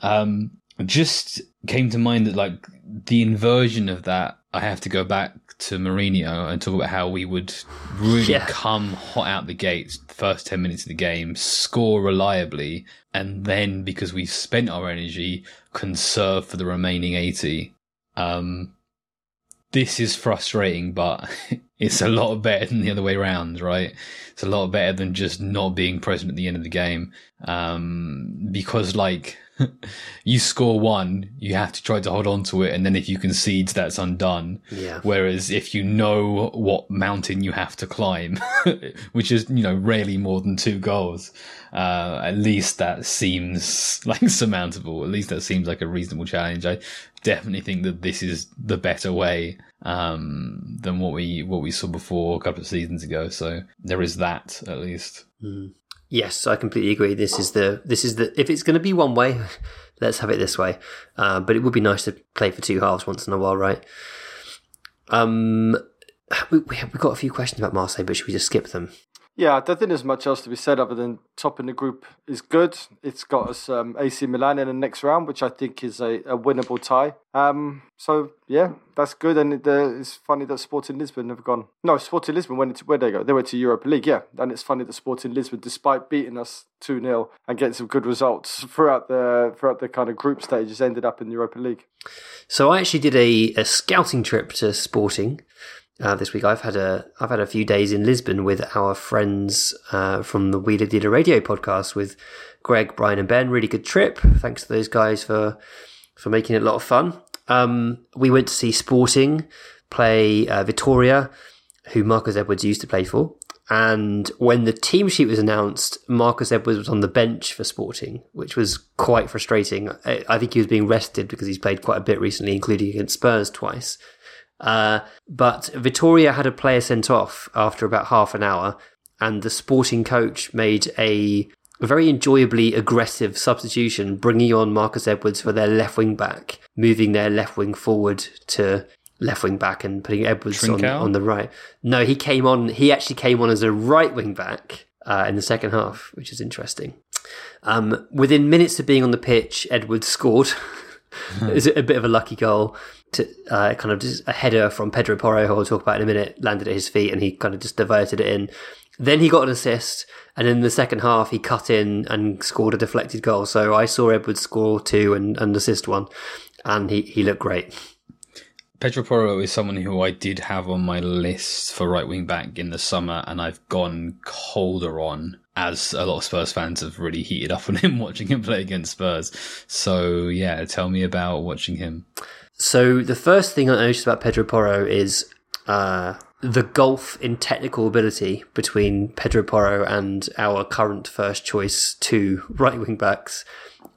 Um, just came to mind that like the inversion of that, I have to go back to Mourinho and talk about how we would really
Yeah.
come hot out the gates, the first 10 minutes of the game, score reliably, and then because we've spent our energy, conserve for the remaining 80. Um, this is frustrating, but <laughs> it's a lot better than the other way around, right? It's a lot better than just not being present at the end of the game. Um, because like, <laughs> you score one, you have to try to hold on to it, and then if you concede, that's undone.
Yeah.
Whereas if you know what mountain you have to climb, <laughs> which is, you know, rarely more than two goals, uh, at least that seems <laughs> like surmountable. At least that seems like a reasonable challenge. I definitely think that this is the better way, um, than what we, what we saw before a couple of seasons ago. So there is that at least.
Yes, I completely agree. This is the this is the if it's going to be one way, <laughs> let's have it this way. Uh, but it would be nice to play for two halves once in a while, right? Um, we we we've got a few questions about Marseille, but should we just skip them?
Yeah, I don't think there's much else to be said other than topping the group is good. It's got us um, AC Milan in the next round, which I think is a, a winnable tie. Um, so yeah, that's good. And it, uh, it's funny that Sporting Lisbon have gone. No, Sporting Lisbon went into where they go. They went to Europa League. Yeah, and it's funny that Sporting Lisbon, despite beating us two 0 and getting some good results throughout the throughout the kind of group stages, ended up in the Europa League.
So I actually did a, a scouting trip to Sporting uh, this week. I've had a I've had a few days in Lisbon with our friends uh, from the Wheeler Dealer Radio podcast with Greg, Brian, and Ben. Really good trip. Thanks to those guys for for making it a lot of fun. Um, we went to see Sporting play uh, Vitória, who Marcus Edwards used to play for. And when the team sheet was announced, Marcus Edwards was on the bench for Sporting, which was quite frustrating. I, I think he was being rested because he's played quite a bit recently, including against Spurs twice. Uh, but Vitória had a player sent off after about half an hour, and the sporting coach made a very enjoyably aggressive substitution, bringing on Marcus Edwards for their left wing back, moving their left wing forward to left wing back and putting Edwards on, on the right. No, he came on. He actually came on as a right wing back uh, in the second half, which is interesting. Um, within minutes of being on the pitch, Edwards scored. <laughs> it was a bit of a lucky goal. To uh, kind of just a header from Pedro Porro, who I'll talk about in a minute, landed at his feet, and he kind of just diverted it in. Then he got an assist, and in the second half, he cut in and scored a deflected goal. So I saw Edwards score two and, and assist one, and he, he looked great.
Pedro Porro is someone who I did have on my list for right wing back in the summer, and I've gone colder on as a lot of Spurs fans have really heated up on him <laughs> watching him play against Spurs. So yeah, tell me about watching him.
So the first thing I noticed about Pedro Porro is uh, the gulf in technical ability between Pedro Porro and our current first choice two right wing backs.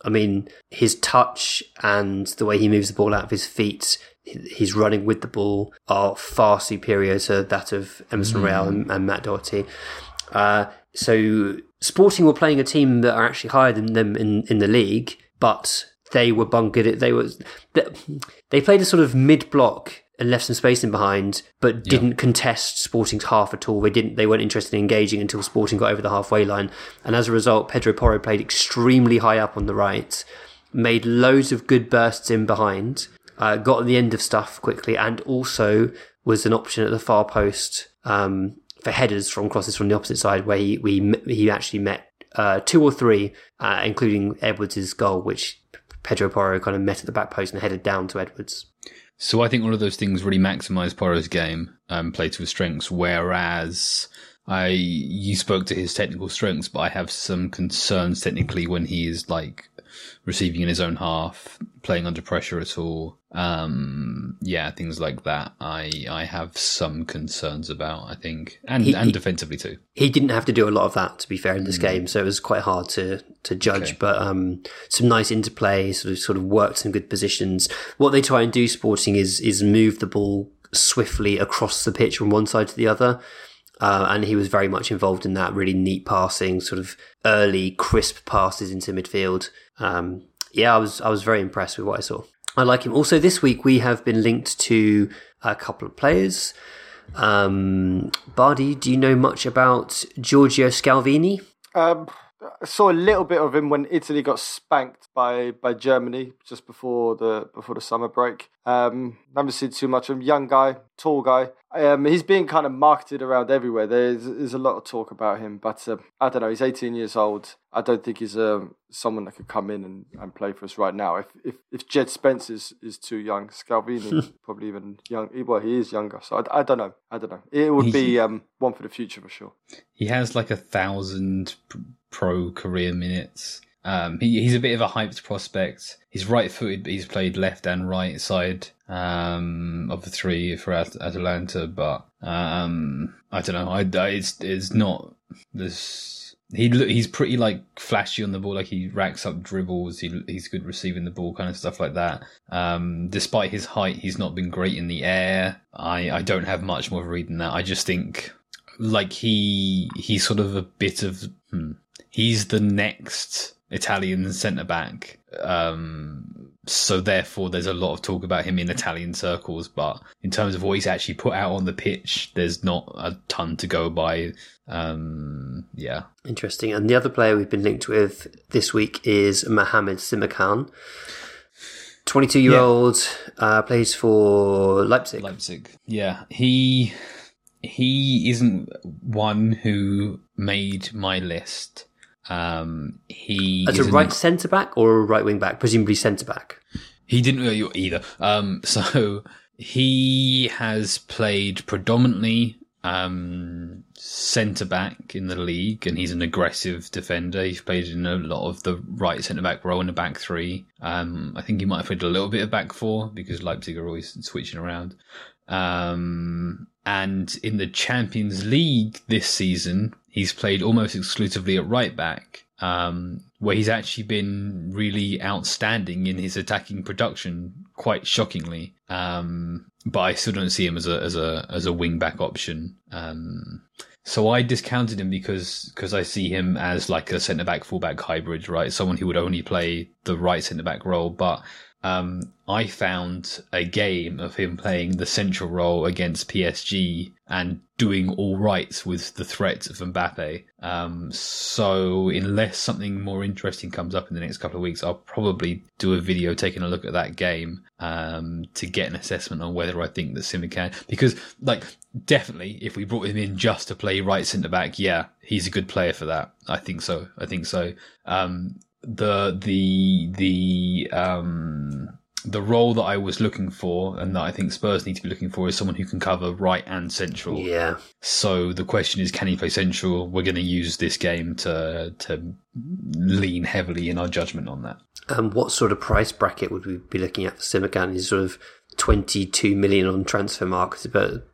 I mean, his touch and the way he moves the ball out of his feet his running with the ball are far superior to that of Emerson mm. Royal and, and, Matt Doherty. Uh, so Sporting were playing a team that are actually higher than them in, in the league, but they were bunkered. They were they played a sort of mid block and left some space in behind, but didn't yeah. contest Sporting's half at all. They didn't. They weren't interested in engaging until Sporting got over the halfway line, and as a result, Pedro Porro played extremely high up on the right, made loads of good bursts in behind, uh, got at the end of stuff quickly, and also was an option at the far post um, for headers from crosses from the opposite side, where he we he actually met uh, two or three, uh, including Edwards' goal, which Pedro Porro kind of met at the back post and headed down to Edwards.
So I think all of those things really maximise Porro's game, um, play to his strengths, whereas I you spoke to his technical strengths, but I have some concerns technically when he is like receiving in his own half, playing under pressure at all. Um, yeah, things like that. I I have some concerns about. I think, and he, and defensively too.
He didn't have to do a lot of that to be fair in this mm. game, so it was quite hard to to judge. Okay. But um, some nice interplay, sort of sort of worked some good positions. What they try and do, Sporting, is is move the ball swiftly across the pitch from one side to the other. Uh, and he was very much involved in that really neat passing, sort of early, crisp passes into midfield. Um, yeah, I was I was very impressed with what I saw. I like him. Also, this week we have been linked to a couple of players. Um, Bardi, do you know much about Giorgio Scalvini?
Um, I saw a little bit of him when Italy got spanked by, by Germany just before the before the summer break. Um, haven't seen too much of him. Young guy, tall guy. Um, he's being kind of marketed around everywhere. There's there's a lot of talk about him, but uh, I don't know. He's 18 years old. I don't think he's uh, someone that could come in and, and play for us right now. If if, if Jed Spence is, is too young, Scalvini <laughs> probably even young. Well, he is younger, so I, I don't know. I don't know. It would be um, one for the future for sure.
He has like a thousand pro career minutes. Um, he, he's a bit of a hyped prospect. He's right footed, but he's played left and right side um, of the three for Atalanta. But um, I don't know. I, it's it's not this. He he's pretty like flashy on the ball. Like he racks up dribbles. He he's good receiving the ball, kind of stuff like that. Um, despite his height, he's not been great in the air. I I don't have much more of a read than that. I just think like he he's sort of a bit of hmm, he's the next Italian centre back. Um, so therefore, there's a lot of talk about him in Italian circles. But in terms of what he's actually put out on the pitch, there's not a ton to go by. Um, yeah,
interesting. And the other player we've been linked with this week is Mohamed Simakan. 22 year old, uh, plays for Leipzig.
Leipzig. Yeah. He, he isn't one who made my list um, he
as a right centre back or a right wing back, presumably centre back.
He didn't know either. Um, <laughs> so he has played predominantly um, centre back in the league, and he's an aggressive defender. He's played in a lot of the right centre back role in the back three. Um, I think he might have played a little bit of back four because Leipzig are always switching around. Um, and in the Champions League this season, he's played almost exclusively at right back, um, where he's actually been really outstanding in his attacking production, quite shockingly. Um, but I still don't see him as a as a as a wing back option. Um, so I discounted him because because I see him as like a centre back fullback hybrid, right? Someone who would only play the right centre back role, but um, I found a game of him playing the central role against PSG and doing all right with the threat of Mbappe. Um, so unless something more interesting comes up in the next couple of weeks, I'll probably do a video taking a look at that game um, to get an assessment on whether I think that Simakan because like definitely if we brought him in just to play right centre back, yeah, he's a good player for that. I think so. I think so. Um, the the the um the role that I was looking for and that I think Spurs need to be looking for is someone who can cover right and central.
Yeah.
So the question is, can he play central? We're going to use this game to to lean heavily in our judgment on that.
Um, what sort of price bracket would we be looking at for Simakan? Is sort of twenty two million on transfer market, but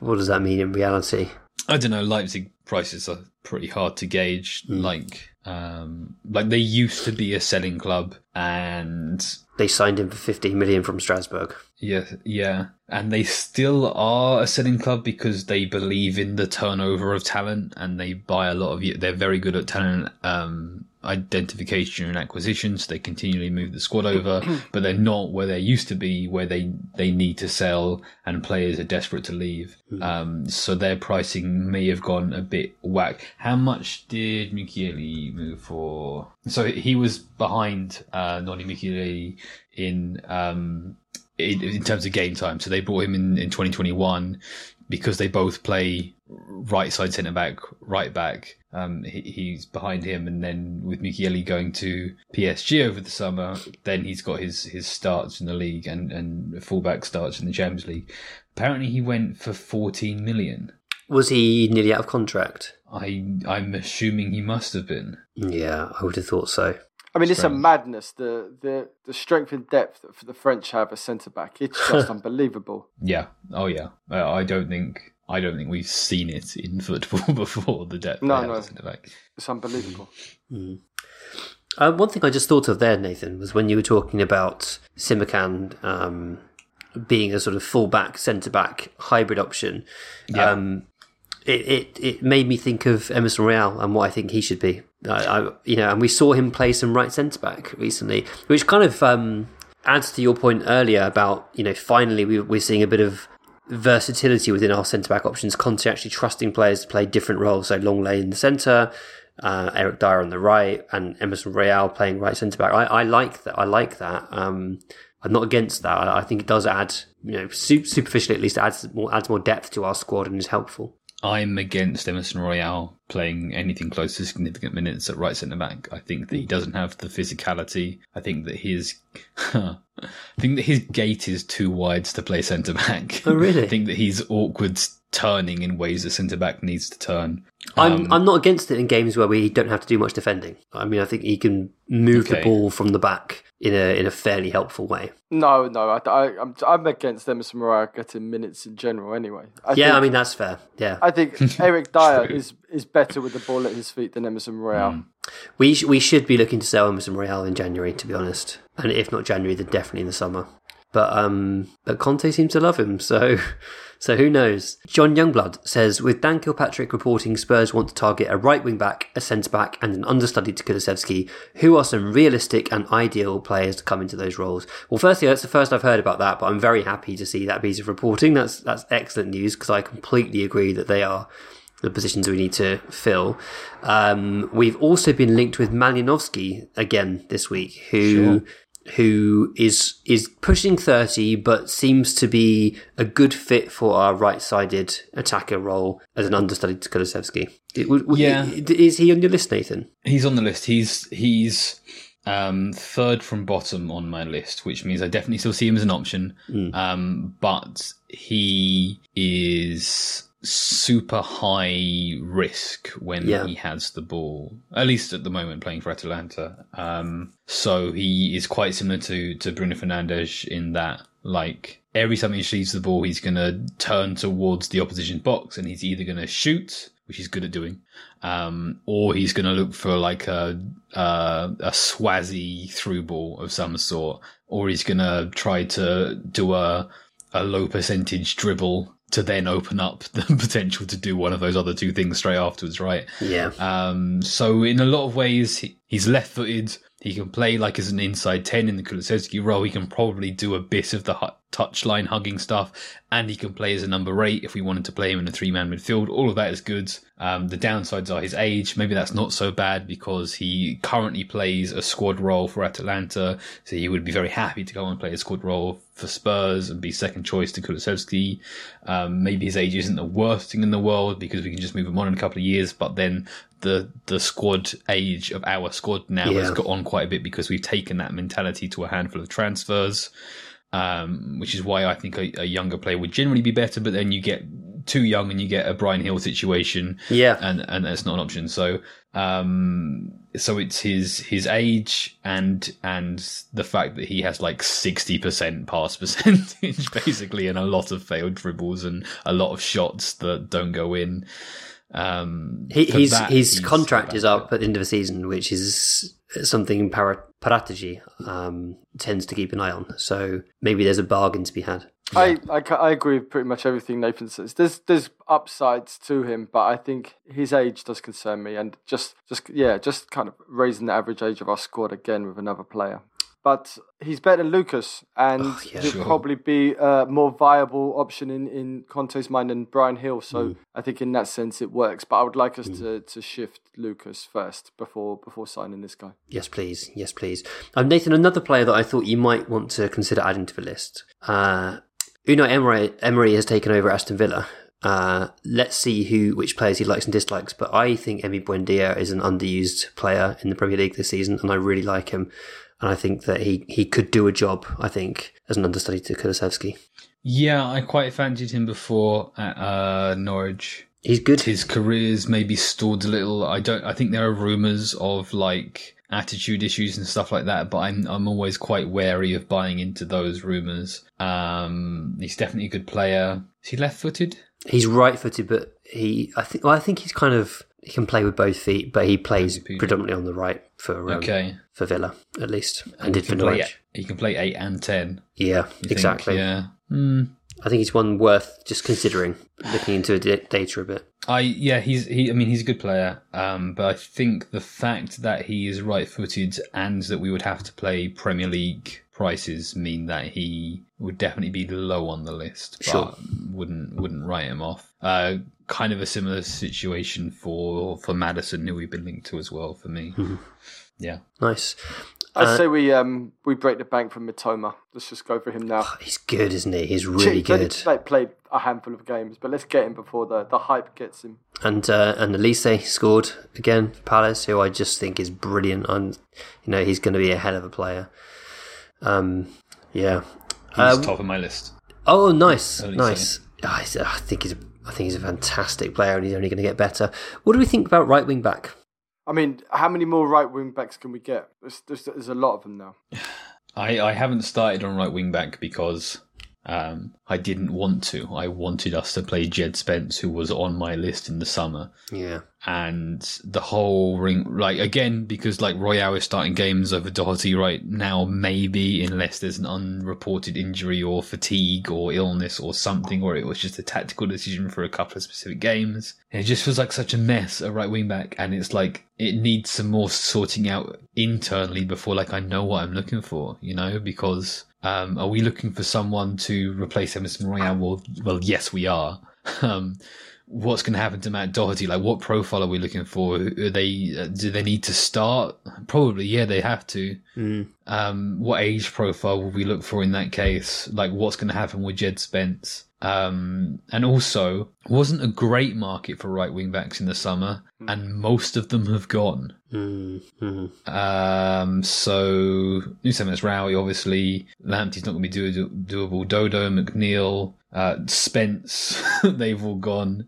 what does that mean in reality?
I don't know. Leipzig prices are pretty hard to gauge. Mm. Like, um, like they used to be a selling club, and
they signed him for 15 million from Strasbourg.
Yeah, yeah. And they still are a selling club because they believe in the turnover of talent and they buy a lot of they're very good at talent um, identification and acquisitions. They continually move the squad over, <clears throat> but they're not where they used to be, where they, they need to sell and players are desperate to leave. Mm. Um, so their pricing may have gone a bit whack. How much did Mukiele move for? So he was behind uh, Nordi Mukiele in, um, in, in terms of game time. So they brought him in in 2021 because they both play right side centre back, right back. Um, he, he's behind him, and then with Mukiele going to PSG over the summer, then he's got his his starts in the league and and fullback starts in the Champions League. Apparently, he went for fourteen million.
Was he nearly out of contract?
I I'm assuming he must have been.
Yeah, I would have thought so.
I mean, it's a madness. The the the strength and depth that the French have as centre back. It's just <laughs> unbelievable.
Yeah. Oh yeah. I don't think I don't think we've seen it in <laughs> football before. The depth.
No, no. Centre back. It's unbelievable. <laughs>
Mm. Uh, one thing I just thought of there, Nathan, was when you were talking about Simakan um, being a sort of full-back, centre-back hybrid option. Yeah. Um, it, it, it made me think of Emerson Royal and what I think he should be. I, I, you know, and we saw him play some right centre back recently, which kind of um, adds to your point earlier about you know finally we, we're seeing a bit of versatility within our centre back options. Conte actually trusting players to play different roles, so Lenglet in the centre, uh, Eric Dier on the right, and Emerson Royal playing right centre back. I, I, like that. I like that. Um, I'm not against that. I, I, think it does add, you know, superficially at least adds more adds more depth to our squad and is helpful.
I'm against Emerson Royal playing anything close to significant minutes at right centre back. I think that he doesn't have the physicality. I think that his, <laughs> I think that his gait is too wide to play centre back.
Oh, really? <laughs>
I think that he's awkward turning in ways that centre back needs to turn.
I'm um, I'm not against it in games where we don't have to do much defending. I mean, I think he can move okay. the ball from the back in a in a fairly helpful way.
No, no, I, I, am I'm, I'm against Emerson Royal getting minutes in general. Anyway,
I yeah, think, I mean that's fair. Yeah,
I think <laughs> Eric Dier is is better with the ball at his feet than Emerson Royal. Mm.
We sh- we should be looking to sell Emerson Royal in January, to be honest, and if not January, then definitely in the summer. But um, but Conte seems to love him, so <laughs> so who knows? John Youngblood says with Dan Kilpatrick reporting Spurs want to target a right wing back, a centre back, and an understudy to Kulusevski. Who are some realistic and ideal players to come into those roles? Well, firstly, that's the first I've heard about that, but I'm very happy to see that piece of reporting. That's that's excellent news because I completely agree that they are the positions we need to fill. Um, we've also been linked with Malinovskyi again this week, who sure who is is pushing 30 but seems to be a good fit for our right-sided attacker role as an understudy to.
Yeah.
Is he on your list, Nathan?
He's on the list. He's he's um, third from bottom on my list, which means I definitely still see him as an option. Mm. Um, but he is super high risk when yeah. he has the ball. At least at the moment, playing for Atalanta. Um, so he is quite similar to to Bruno Fernandes in that, like every time he receives the ball, he's going to turn towards the opposition box, and he's either going to shoot, which he's good at doing, um, or he's going to look for like a uh, a swazzy through ball of some sort, or he's going to try to do a a low percentage dribble to then open up <laughs> the potential to do one of those other two things straight afterwards, right?
Yeah.
Um, so in a lot of ways, he, he's left footed. He can play like as an inside 10 in the Kulusevski role. He can probably do a bit of the hu- touchline hugging stuff, and he can play as a number eight if we wanted to play him in a three man midfield. All of that is good. Um, the downsides are his age. Maybe that's not so bad because he currently plays a squad role for Atalanta, so he would be very happy to go and play a squad role for Spurs and be second choice to Kulusevski. Um, maybe his age isn't the worst thing in the world because we can just move him on in a couple of years, but then the the squad age of our squad now
Yeah.
has got on quite a bit because we've taken that mentality to a handful of transfers um, which is why I think a, a younger player would generally be better. But then you get too young and you get a Bryan Gil situation,
Yeah.
and and that's not an option. So um, so it's his his age and and the fact that he has like sixty percent pass <laughs> percentage basically, and a lot of failed dribbles and a lot of shots that don't go in. Um,
He,
for
his
that,
his
he's
contract is up at the end of the season, which is something Para- Paratici um, tends to keep an eye on. So maybe there's a bargain to be had.
I, I, I agree with pretty much everything Nathan says. There's there's upsides to him, but I think his age does concern me, and just just yeah, just kind of raising the average age of our squad again with another player. But he's better than Lucas, and
Oh, yeah.
he'll
Sure.
probably be a more viable option in, in Conte's mind than Bryan Gil. So
Mm.
I think in that sense it works. But I would like us to, to shift Lucas first before before signing this guy.
Yes, please. Yes, please. Um, Nathan, another player that I thought you might want to consider adding to the list. Uh, Unai Emery, Emery has taken over Aston Villa. Uh, let's see who which players he likes and dislikes. But I think Emi Buendia is an underused player in the Premier League this season, and I really like him. And I think that he, he could do a job. I think as an understudy to Kulusevski,
Yeah, I quite fancied him before at uh, Norwich.
he's good.
his career's maybe stalled a little. I don't. I think there are rumours of like attitude issues and stuff like that, but I'm I'm always quite wary of buying into those rumours. Um, he's definitely a good player. Is he left-footed?
He's right-footed, but he I think well, I think he's kind of he can play with both feet, but he plays predominantly on the right for um,
Okay,
for Villa at least, and did for
play.
Norwich.
He can play eight and ten.
Yeah,
you think?
exactly.
Yeah. Hmm.
I think he's one worth just considering, looking into data a bit.
I yeah he's he I mean he's a good player um but I think the fact that he is right footed and that we would have to play Premier League prices mean that he would definitely be low on the list but
Sure.
wouldn't wouldn't write him off uh kind of a similar situation for for Maddison who we've been linked to as well for me
Mm-hmm.
yeah
Nice.
I
Uh,
say we um we break the bank from Mitoma. Let's just go for him now. <sighs>
He's good, isn't he? He's really
Cheap, but
good.
He like, played a handful of games, but let's get him before the, the hype gets him.
And uh, and Olise scored again for Palace, who I just think is brilliant. And you know he's going to be a hell of a player. Um, yeah.
he's
Uh,
top of my list
Oh, nice,
Olise.
nice. I he's a- I think he's a, I think he's a fantastic player, and he's only going to get better. What do we think about right wing back?
I mean, how many more right wing backs can we get? There's, there's, there's a lot of them now. <sighs>
I, I haven't started on right wing back because um, I didn't want to. I wanted us to play Jed Spence, who was on my list in the summer.
Yeah,
And the whole ring, like, again, because like Royal is starting games over Doherty right now, maybe, unless there's an unreported injury or fatigue or illness or something, or it was just a tactical decision for a couple of specific games. It just feels like such a mess a right wing back, and it's like it needs some more sorting out internally before like I know what I'm looking for, you know, because um, are we looking for someone to replace Emerson Royal? Well, well, yes, we are. Um, what's going to happen to Matt Doherty? Like, what profile are we looking for? Are they uh, do they need to start? Probably, yeah, they have to. Um, what age profile will we look for in that case? Like, what's going to happen with Jed Spence? Um, and also, wasn't a great market for right wing backs in the summer, and most of them have gone.
mm-hmm.
Um, so Noussair Mazraoui, obviously, Lamptey's not going to be do- doable. Dodo, McNeil, uh, Spence, <laughs> they've all gone.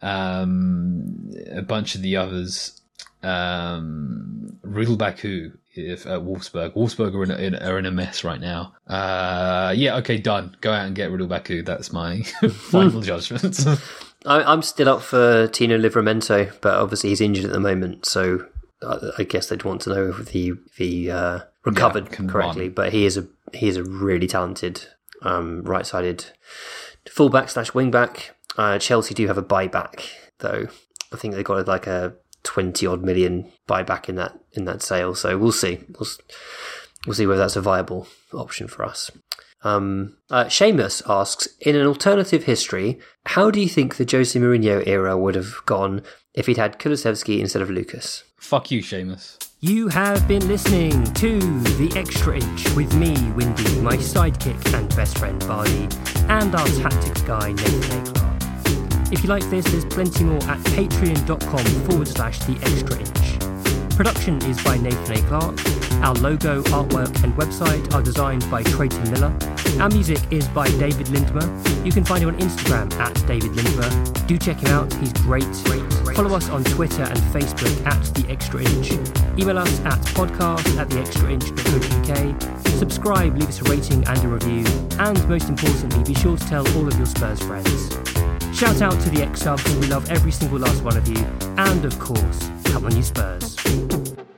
Um, a bunch of the others. Um, Ridle Baku if at Wolfsburg. Wolfsburg are in, a, in, are in a mess right now. Uh, yeah, okay, done. Go out and get Ridle Baku. That's my <laughs> final judgment. <laughs>
I, I'm still up for Tino Livramento, but obviously he's injured at the moment, so I, I guess they'd want to know if he if he uh, recovered
can
correctly.
run.
But he is a he is a really talented um, right-sided fullback slash wingback. Uh, Chelsea do have a buyback though. I think they got like a twenty odd million buyback in that in that sale. So we'll see. We'll, we'll see whether that's a viable option for us. Um, uh, Seamus asks, in an alternative history, how do you think the Jose Mourinho era would have gone if he'd had Kulusevski instead of Lucas?
Fuck you, Seamus.
You have been listening to The Extra Inch with me, Windy, my sidekick and best friend, Bardi, and our tactics guy, Nathan A. Clark. If you like this, there's plenty more at patreon.com forward slash The Extra Inch. Production is by Nathan A. Clark. Our logo, artwork, and website are designed by Trayton Miller. Our music is by David Lindmer. You can find him on Instagram at David Lindmer. Do check him out, he's great. Follow us on Twitter and Facebook at The Extra Inch. Email us at podcast at theextrainch.co.uk. Subscribe, leave us a rating and a review. And most importantly, be sure to tell all of your Spurs friends. Shout out to the X subs, we love every single last one of you. And of course, come on, you Spurs. Thank you